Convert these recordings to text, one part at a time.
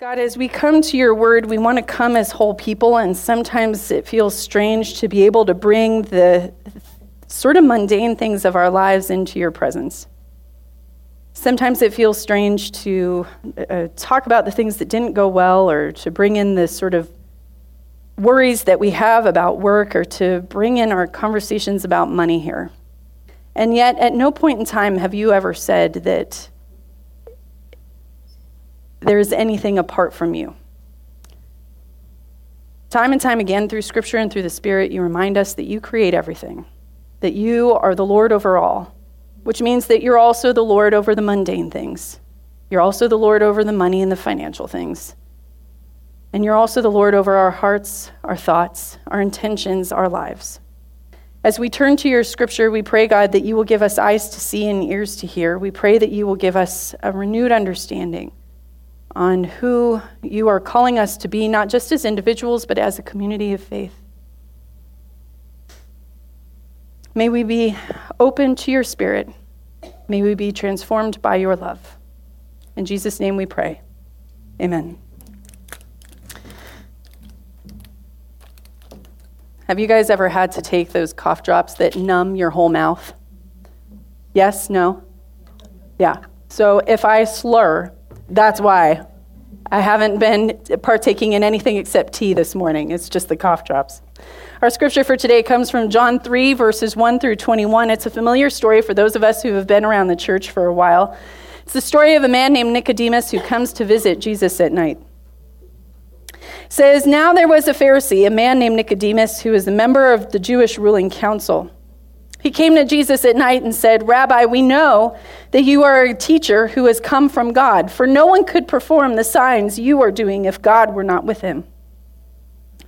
God, as we come to your word, we want to come as whole people, and sometimes it feels strange to be able to bring the sort of mundane things of our lives into your presence. Sometimes it feels strange to uh, talk about the things that didn't go well or to bring in the sort of worries that we have about work or to bring in our conversations about money here. And yet, at no point in time have you ever said that there's anything apart from you. Time and time again, through Scripture and through the Spirit, you remind us that you create everything, that you are the Lord over all, which means that you're also the Lord over the mundane things. You're also the Lord over the money and the financial things. And you're also the Lord over our hearts, our thoughts, our intentions, our lives. As we turn to your scripture, we pray, God, that you will give us eyes to see and ears to hear. We pray that you will give us a renewed understanding on who you are calling us to be, not just as individuals, but as a community of faith. May we be open to your spirit. May we be transformed by your love. In Jesus' name we pray. Amen. Have you guys ever had to take those cough drops that numb your whole mouth? Yes? No? Yeah. So if I slur, that's why I haven't been partaking in anything except tea this morning. It's just the cough drops. Our scripture for today comes from John 3, verses 1 through 21. It's a familiar story for those of us who have been around the church for a while. It's the story of a man named Nicodemus who comes to visit Jesus at night. It says, Now there was a Pharisee, a man named Nicodemus, who was a member of the Jewish ruling council. He came to Jesus at night and said, Rabbi, we know that you are a teacher who has come from God, for no one could perform the signs you are doing if God were not with him.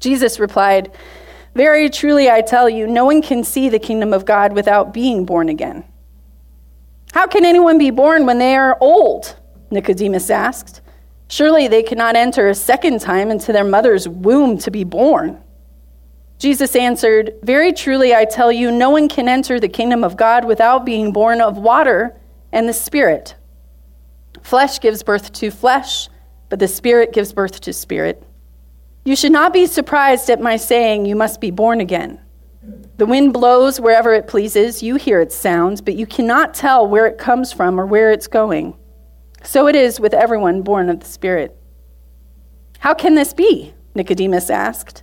Jesus replied, Very truly I tell you, no one can see the kingdom of God without being born again. How can anyone be born when they are old? Nicodemus asked. Surely they cannot enter a second time into their mother's womb to be born. Jesus answered, Very truly I tell you, no one can enter the kingdom of God without being born of water and the Spirit. Flesh gives birth to flesh, but the Spirit gives birth to spirit. You should not be surprised at my saying, You must be born again. The wind blows wherever it pleases. You hear its sounds, but you cannot tell where it comes from or where it's going. So it is with everyone born of the Spirit. How can this be? Nicodemus asked.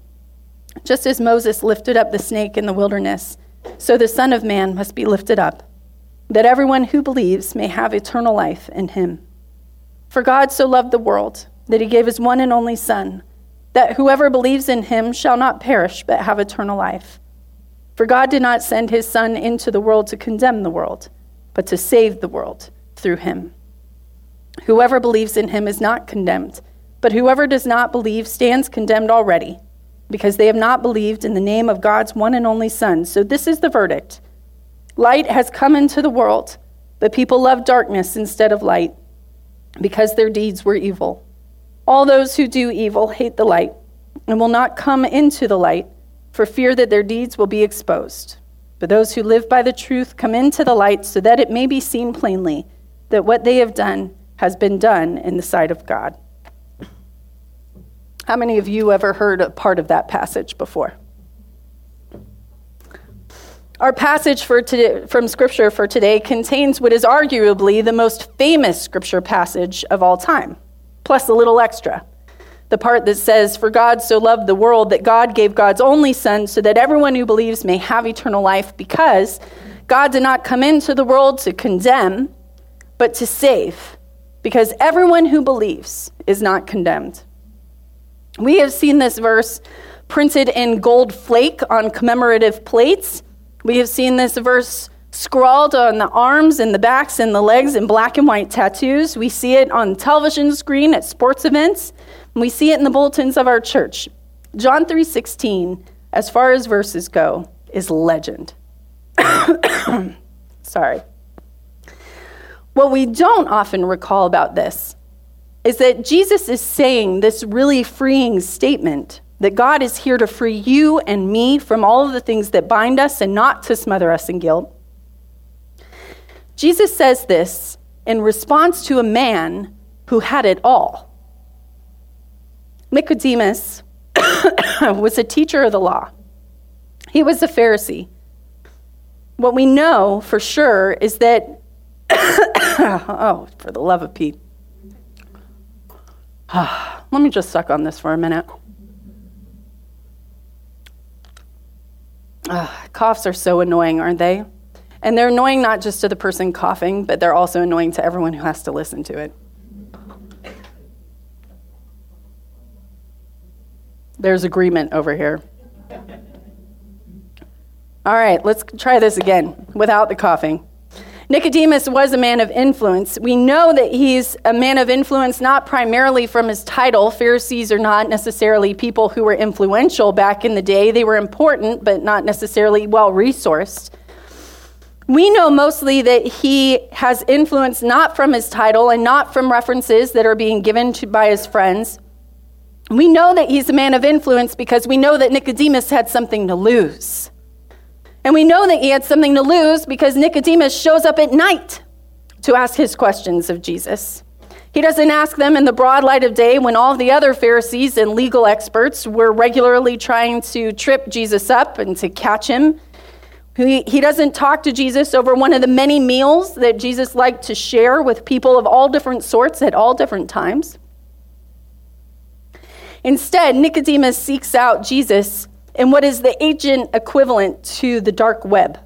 Just as Moses lifted up the snake in the wilderness, so the Son of Man must be lifted up, that everyone who believes may have eternal life in him. For God so loved the world that he gave his one and only Son, that whoever believes in him shall not perish but have eternal life. For God did not send his Son into the world to condemn the world, but to save the world through him. Whoever believes in him is not condemned, but whoever does not believe stands condemned already because they have not believed in the name of God's one and only Son. So this is the verdict Light has come into the world, but people love darkness instead of light because their deeds were evil. All those who do evil hate the light and will not come into the light for fear that their deeds will be exposed. But those who live by the truth come into the light so that it may be seen plainly that what they have done has been done in the sight of God. How many of you ever heard a part of that passage before? Our passage today, from Scripture for today contains what is arguably the most famous Scripture passage of all time, plus a little extra. The part that says, For God so loved the world that God gave God's only Son so that everyone who believes may have eternal life, because God did not come into the world to condemn, but to save, because everyone who believes is not condemned. We have seen this verse printed in gold flake on commemorative plates. We have seen this verse scrawled on the arms and the backs and the legs in black and white tattoos. We see it on television screen at sports events. We see it in the bulletins of our church. John 3:16, as far as verses go, is legend. Sorry. What we don't often recall about this is that Jesus is saying this really freeing statement that God is here to free you and me from all of the things that bind us and not to smother us in guilt. Jesus says this in response to a man who had it all. Nicodemus was a teacher of the law, he was a Pharisee. What we know for sure is that, oh, for the love of Pete. Let me just suck on this for a minute. Uh, coughs are so annoying, aren't they? And they're annoying not just to the person coughing, but they're also annoying to everyone who has to listen to it. There's agreement over here. All right, let's try this again without the coughing. Nicodemus was a man of influence. We know that he's a man of influence not primarily from his title. Pharisees are not necessarily people who were influential back in the day. They were important, but not necessarily well resourced. We know mostly that he has influence not from his title and not from references that are being given to, by his friends. We know that he's a man of influence because we know that Nicodemus had something to lose. And we know that he had something to lose because Nicodemus shows up at night to ask his questions of Jesus. He doesn't ask them in the broad light of day when all the other Pharisees and legal experts were regularly trying to trip Jesus up and to catch him. He, he doesn't talk to Jesus over one of the many meals that Jesus liked to share with people of all different sorts at all different times. Instead, Nicodemus seeks out Jesus in what is the ancient equivalent to the dark web.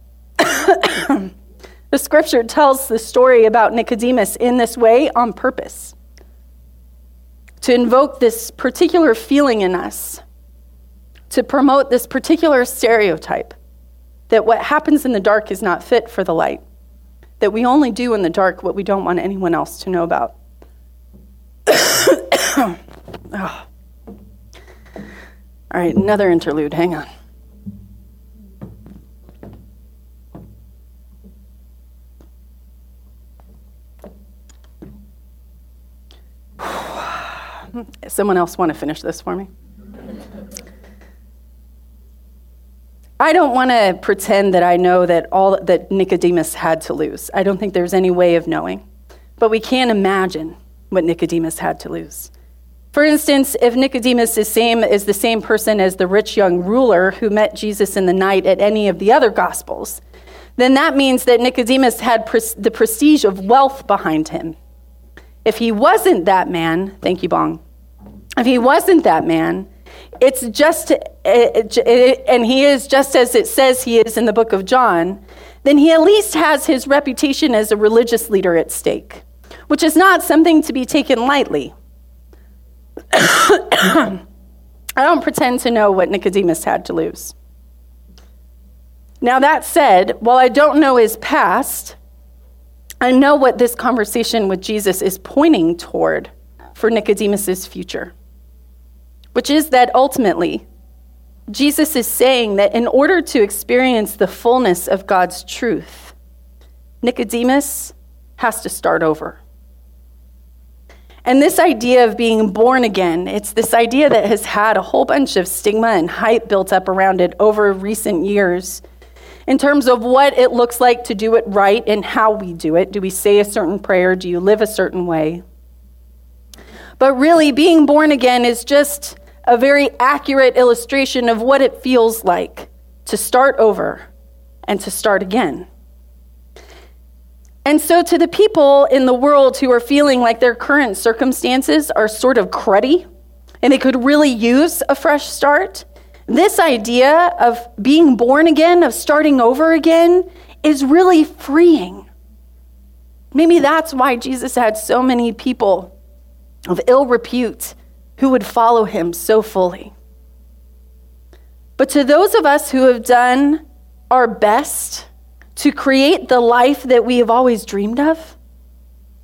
the scripture tells the story about Nicodemus in this way on purpose to invoke this particular feeling in us, to promote this particular stereotype that what happens in the dark is not fit for the light, that we only do in the dark what we don't want anyone else to know about. oh. All right, another interlude. Hang on. Someone else want to finish this for me? I don't want to pretend that I know that all that Nicodemus had to lose. I don't think there's any way of knowing. But we can imagine what Nicodemus had to lose. For instance, if Nicodemus is same is the same person as the rich young ruler who met Jesus in the night at any of the other gospels, then that means that Nicodemus had the prestige of wealth behind him. If he wasn't that man, thank you, Bong. If he wasn't that man, it's just, and he is just as it says he is in the book of John, then he at least has his reputation as a religious leader at stake, which is not something to be taken lightly. I don't pretend to know what Nicodemus had to lose. Now, that said, while I don't know his past, I know what this conversation with Jesus is pointing toward for Nicodemus's future which is that ultimately, Jesus is saying that in order to experience the fullness of God's truth, Nicodemus has to start over. And this idea of being born again, it's this idea that has had a whole bunch of stigma and hype built up around it over recent years in terms of what it looks like to do it right and how we do it. Do we say a certain prayer? Do you live a certain way? But really, being born again is just a very accurate illustration of what it feels like to start over and to start again. And so, to the people in the world who are feeling like their current circumstances are sort of cruddy and they could really use a fresh start, this idea of being born again, of starting over again, is really freeing. Maybe that's why Jesus had so many people of ill repute who would follow him so fully. But to those of us who have done our best to create the life that we have always dreamed of,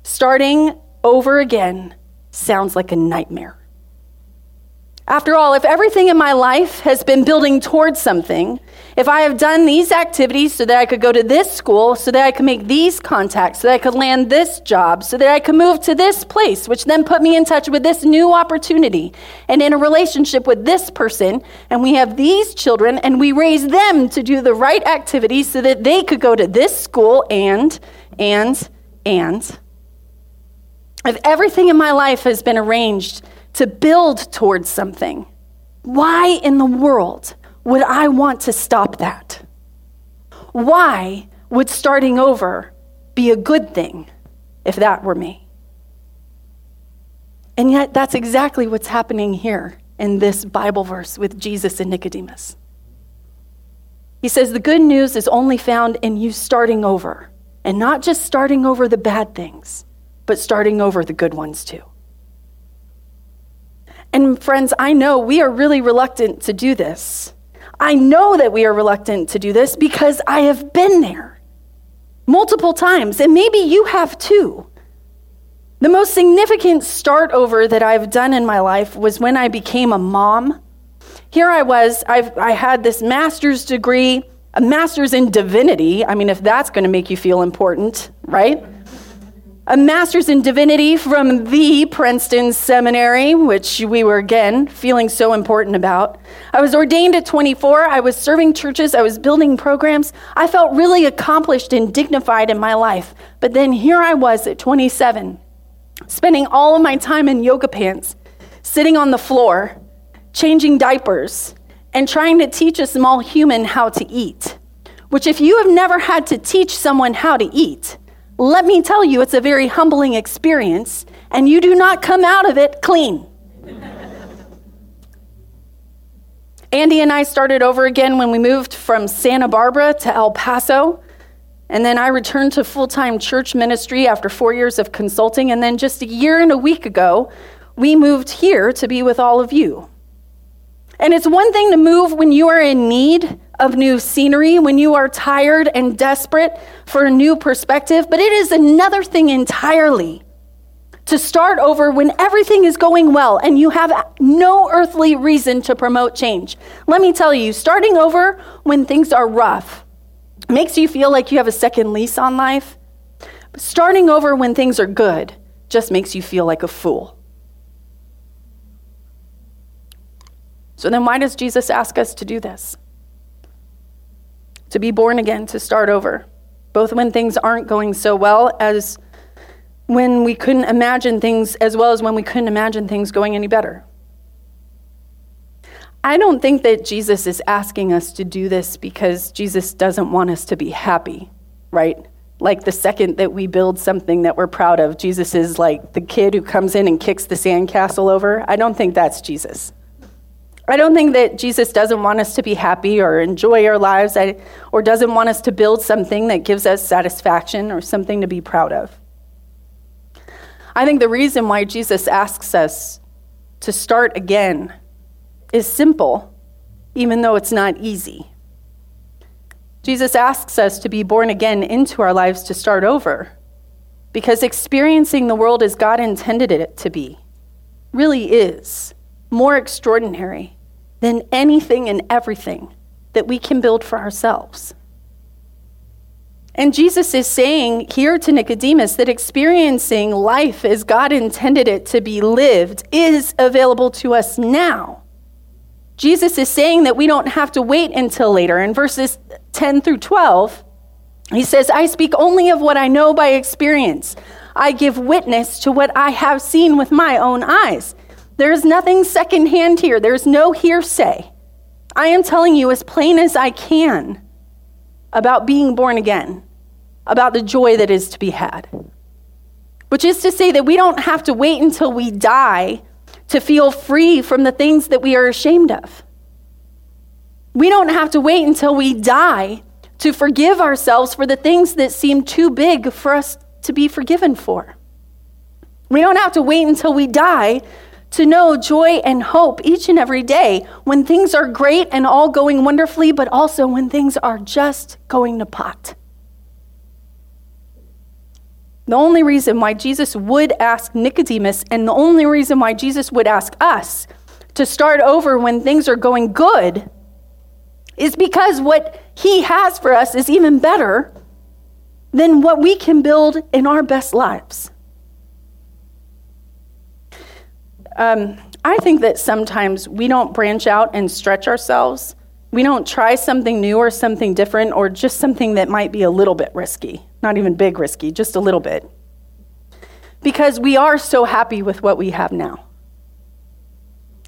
starting over again sounds like a nightmare. After all, if everything in my life has been building towards something, if I have done these activities so that I could go to this school, so that I could make these contacts, so that I could land this job, so that I could move to this place, which then put me in touch with this new opportunity and in a relationship with this person, and we have these children and we raise them to do the right activities so that they could go to this school and, and, and. If everything in my life has been arranged to build towards something. Why in the world would I want to stop that? Why would starting over be a good thing if that were me? And yet, that's exactly what's happening here in this Bible verse with Jesus and Nicodemus. He says the good news is only found in you starting over, and not just starting over the bad things, but starting over the good ones too. And friends, I know we are really reluctant to do this. I know that we are reluctant to do this because I have been there multiple times, and maybe you have too. The most significant start over that I've done in my life was when I became a mom. Here I was, I've, I had this master's degree, a master's in divinity. I mean, if that's going to make you feel important, right? A master's in divinity from the Princeton Seminary, which we were again feeling so important about. I was ordained at 24. I was serving churches. I was building programs. I felt really accomplished and dignified in my life. But then here I was at 27, spending all of my time in yoga pants, sitting on the floor, changing diapers, and trying to teach a small human how to eat. Which, if you have never had to teach someone how to eat, let me tell you, it's a very humbling experience, and you do not come out of it clean. Andy and I started over again when we moved from Santa Barbara to El Paso. And then I returned to full time church ministry after four years of consulting. And then just a year and a week ago, we moved here to be with all of you. And it's one thing to move when you are in need of new scenery, when you are tired and desperate for a new perspective, but it is another thing entirely to start over when everything is going well and you have no earthly reason to promote change. Let me tell you, starting over when things are rough makes you feel like you have a second lease on life. Starting over when things are good just makes you feel like a fool. So then, why does Jesus ask us to do this? To be born again, to start over, both when things aren't going so well as when we couldn't imagine things, as well as when we couldn't imagine things going any better. I don't think that Jesus is asking us to do this because Jesus doesn't want us to be happy, right? Like the second that we build something that we're proud of, Jesus is like the kid who comes in and kicks the sandcastle over. I don't think that's Jesus. I don't think that Jesus doesn't want us to be happy or enjoy our lives or doesn't want us to build something that gives us satisfaction or something to be proud of. I think the reason why Jesus asks us to start again is simple, even though it's not easy. Jesus asks us to be born again into our lives to start over because experiencing the world as God intended it to be really is more extraordinary than anything and everything that we can build for ourselves. And Jesus is saying here to Nicodemus that experiencing life as God intended it to be lived is available to us now. Jesus is saying that we don't have to wait until later. In verses 10 through 12, he says, I speak only of what I know by experience. I give witness to what I have seen with my own eyes. There's nothing secondhand here, there's no hearsay. I am telling you as plain as I can about being born again, about the joy that is to be had. Which is to say that we don't have to wait until we die to feel free from the things that we are ashamed of. We don't have to wait until we die to forgive ourselves for the things that seem too big for us to be forgiven for. We don't have to wait until we die to know joy and hope each and every day when things are great and all going wonderfully, but also when things are just going to pot. The only reason why Jesus would ask Nicodemus, and the only reason why Jesus would ask us to start over when things are going good, is because what he has for us is even better than what we can build in our best lives. Um, I think that sometimes we don't branch out and stretch ourselves. We don't try something new or something different or just something that might be a little bit risky. Not even big risky, just a little bit. Because we are so happy with what we have now.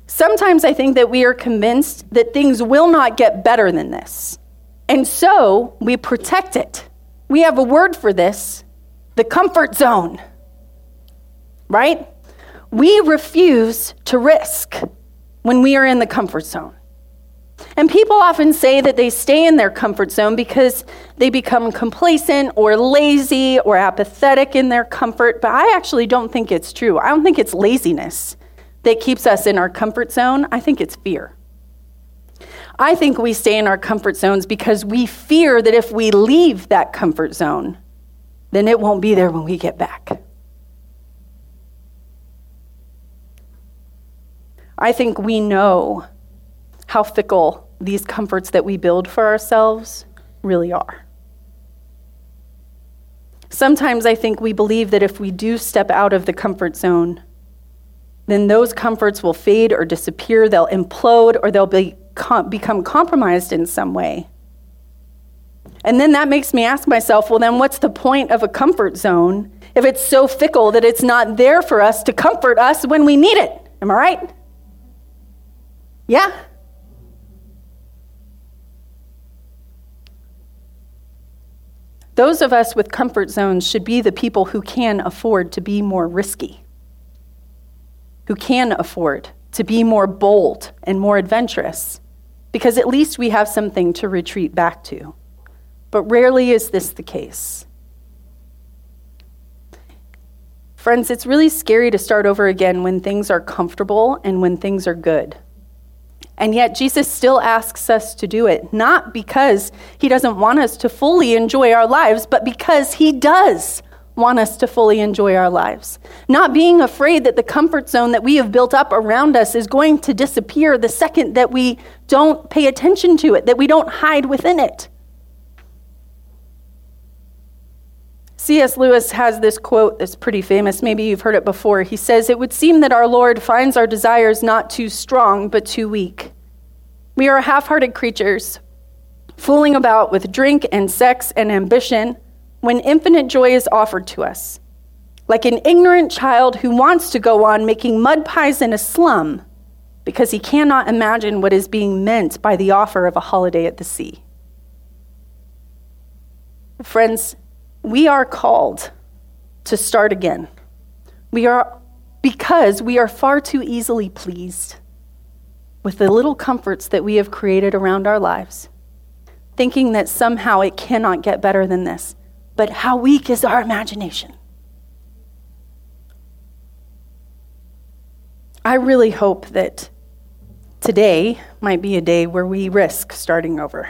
Sometimes I think that we are convinced that things will not get better than this. And so we protect it. We have a word for this the comfort zone, right? We refuse to risk when we are in the comfort zone. And people often say that they stay in their comfort zone because they become complacent or lazy or apathetic in their comfort, but I actually don't think it's true. I don't think it's laziness that keeps us in our comfort zone. I think it's fear. I think we stay in our comfort zones because we fear that if we leave that comfort zone, then it won't be there when we get back. I think we know how fickle these comforts that we build for ourselves really are. Sometimes I think we believe that if we do step out of the comfort zone, then those comforts will fade or disappear, they'll implode, or they'll be, com- become compromised in some way. And then that makes me ask myself well, then what's the point of a comfort zone if it's so fickle that it's not there for us to comfort us when we need it? Am I right? Yeah? Those of us with comfort zones should be the people who can afford to be more risky, who can afford to be more bold and more adventurous, because at least we have something to retreat back to. But rarely is this the case. Friends, it's really scary to start over again when things are comfortable and when things are good. And yet, Jesus still asks us to do it, not because he doesn't want us to fully enjoy our lives, but because he does want us to fully enjoy our lives. Not being afraid that the comfort zone that we have built up around us is going to disappear the second that we don't pay attention to it, that we don't hide within it. C.S. Lewis has this quote that's pretty famous. Maybe you've heard it before. He says, It would seem that our Lord finds our desires not too strong, but too weak. We are half hearted creatures, fooling about with drink and sex and ambition when infinite joy is offered to us. Like an ignorant child who wants to go on making mud pies in a slum because he cannot imagine what is being meant by the offer of a holiday at the sea. Friends, we are called to start again. We are because we are far too easily pleased with the little comforts that we have created around our lives, thinking that somehow it cannot get better than this. But how weak is our imagination? I really hope that today might be a day where we risk starting over.